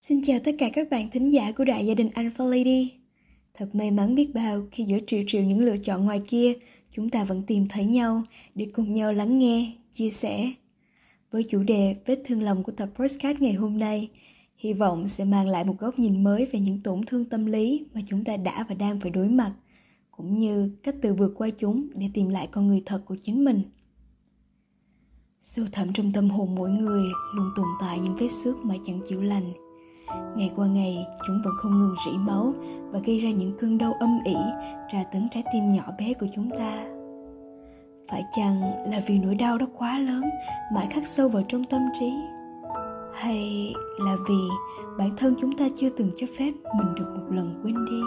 Xin chào tất cả các bạn thính giả của đại gia đình Alpha Lady. Thật may mắn biết bao khi giữa triệu triệu những lựa chọn ngoài kia, chúng ta vẫn tìm thấy nhau để cùng nhau lắng nghe, chia sẻ. Với chủ đề vết thương lòng của tập podcast ngày hôm nay, hy vọng sẽ mang lại một góc nhìn mới về những tổn thương tâm lý mà chúng ta đã và đang phải đối mặt, cũng như cách từ vượt qua chúng để tìm lại con người thật của chính mình. Sâu thẳm trong tâm hồn mỗi người luôn tồn tại những vết xước mà chẳng chịu lành Ngày qua ngày, chúng vẫn không ngừng rỉ máu và gây ra những cơn đau âm ỉ tra tấn trái tim nhỏ bé của chúng ta. Phải chăng là vì nỗi đau đó quá lớn, mãi khắc sâu vào trong tâm trí? Hay là vì bản thân chúng ta chưa từng cho phép mình được một lần quên đi?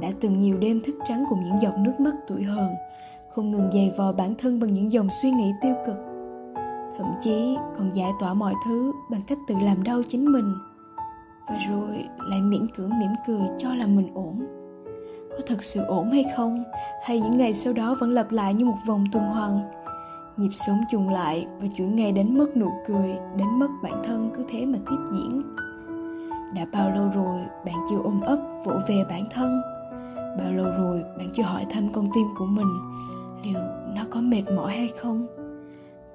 Đã từng nhiều đêm thức trắng cùng những giọt nước mắt tuổi hờn, không ngừng dày vò bản thân bằng những dòng suy nghĩ tiêu cực thậm chí còn giải tỏa mọi thứ bằng cách tự làm đau chính mình và rồi lại miễn cưỡng mỉm cười cho là mình ổn. Có thật sự ổn hay không? Hay những ngày sau đó vẫn lặp lại như một vòng tuần hoàn? Nhịp sống trùng lại và chuỗi ngày đánh mất nụ cười, đánh mất bản thân cứ thế mà tiếp diễn. Đã bao lâu rồi bạn chưa ôm ấp, vỗ về bản thân? Bao lâu rồi bạn chưa hỏi thăm con tim của mình liệu nó có mệt mỏi hay không?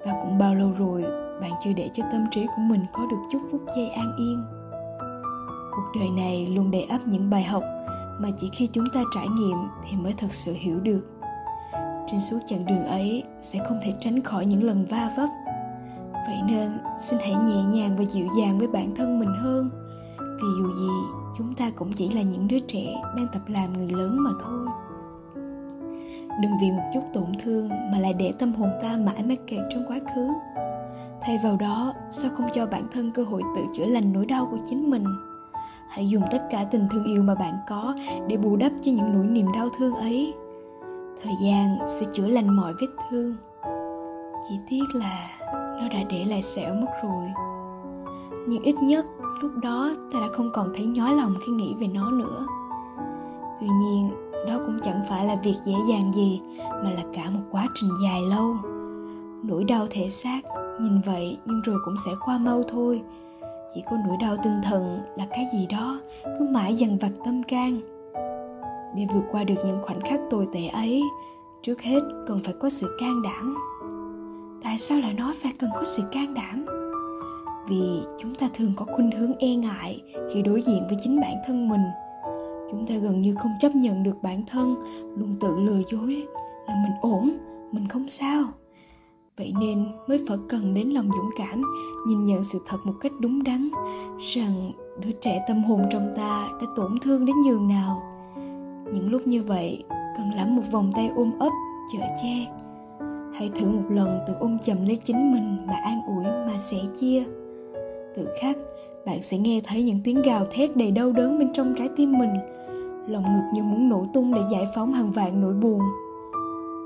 Và cũng bao lâu rồi bạn chưa để cho tâm trí của mình có được chút phút giây an yên? Cuộc đời này luôn đầy ắp những bài học mà chỉ khi chúng ta trải nghiệm thì mới thật sự hiểu được. Trên suốt chặng đường ấy sẽ không thể tránh khỏi những lần va vấp. Vậy nên, xin hãy nhẹ nhàng và dịu dàng với bản thân mình hơn, vì dù gì chúng ta cũng chỉ là những đứa trẻ đang tập làm người lớn mà thôi. Đừng vì một chút tổn thương mà lại để tâm hồn ta mãi mắc kẹt trong quá khứ. Thay vào đó, sao không cho bản thân cơ hội tự chữa lành nỗi đau của chính mình? Hãy dùng tất cả tình thương yêu mà bạn có để bù đắp cho những nỗi niềm đau thương ấy. Thời gian sẽ chữa lành mọi vết thương. Chỉ tiếc là nó đã để lại sẹo mất rồi. Nhưng ít nhất lúc đó ta đã không còn thấy nhói lòng khi nghĩ về nó nữa. Tuy nhiên, đó cũng chẳng phải là việc dễ dàng gì, mà là cả một quá trình dài lâu. Nỗi đau thể xác, nhìn vậy nhưng rồi cũng sẽ qua mau thôi chỉ có nỗi đau tinh thần là cái gì đó cứ mãi dằn vặt tâm can. Để vượt qua được những khoảnh khắc tồi tệ ấy, trước hết cần phải có sự can đảm. Tại sao lại nói phải cần có sự can đảm? Vì chúng ta thường có khuynh hướng e ngại khi đối diện với chính bản thân mình. Chúng ta gần như không chấp nhận được bản thân, luôn tự lừa dối là mình ổn, mình không sao vậy nên mới phải cần đến lòng dũng cảm, nhìn nhận sự thật một cách đúng đắn, rằng đứa trẻ tâm hồn trong ta đã tổn thương đến nhường nào. Những lúc như vậy, cần lắm một vòng tay ôm ấp, chở che. Hãy thử một lần tự ôm chầm lấy chính mình mà an ủi mà sẻ chia. Tự khắc, bạn sẽ nghe thấy những tiếng gào thét đầy đau đớn bên trong trái tim mình. Lòng ngực như muốn nổ tung để giải phóng hàng vạn nỗi buồn.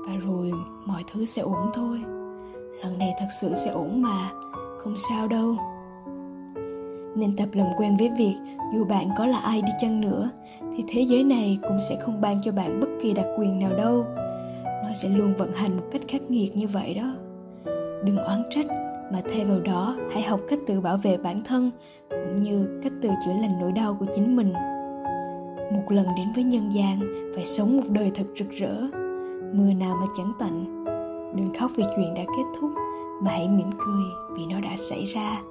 Và rồi mọi thứ sẽ ổn thôi lần này thật sự sẽ ổn mà. Không sao đâu. Nên tập làm quen với việc dù bạn có là ai đi chăng nữa, thì thế giới này cũng sẽ không ban cho bạn bất kỳ đặc quyền nào đâu. Nó sẽ luôn vận hành một cách khắc nghiệt như vậy đó. Đừng oán trách, mà thay vào đó, hãy học cách tự bảo vệ bản thân, cũng như cách tự chữa lành nỗi đau của chính mình. Một lần đến với nhân gian, phải sống một đời thật rực rỡ. Mưa nào mà chẳng tạnh đừng khóc vì chuyện đã kết thúc, mà hãy mỉm cười vì nó đã xảy ra.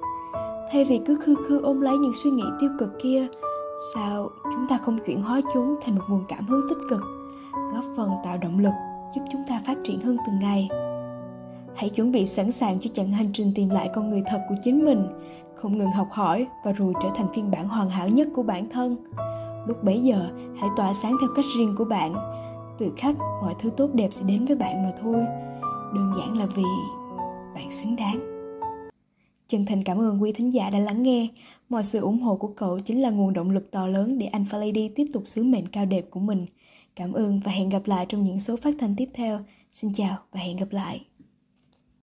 Thay vì cứ khư khư ôm lấy những suy nghĩ tiêu cực kia, sao chúng ta không chuyển hóa chúng thành một nguồn cảm hứng tích cực, góp phần tạo động lực, giúp chúng ta phát triển hơn từng ngày? Hãy chuẩn bị sẵn sàng cho chặng hành trình tìm lại con người thật của chính mình, không ngừng học hỏi và rồi trở thành phiên bản hoàn hảo nhất của bản thân. Lúc bấy giờ, hãy tỏa sáng theo cách riêng của bạn. Tự khắc, mọi thứ tốt đẹp sẽ đến với bạn mà thôi đơn giản là vì bạn xứng đáng. Chân thành cảm ơn quý thính giả đã lắng nghe. Mọi sự ủng hộ của cậu chính là nguồn động lực to lớn để anh Lady tiếp tục sứ mệnh cao đẹp của mình. Cảm ơn và hẹn gặp lại trong những số phát thanh tiếp theo. Xin chào và hẹn gặp lại.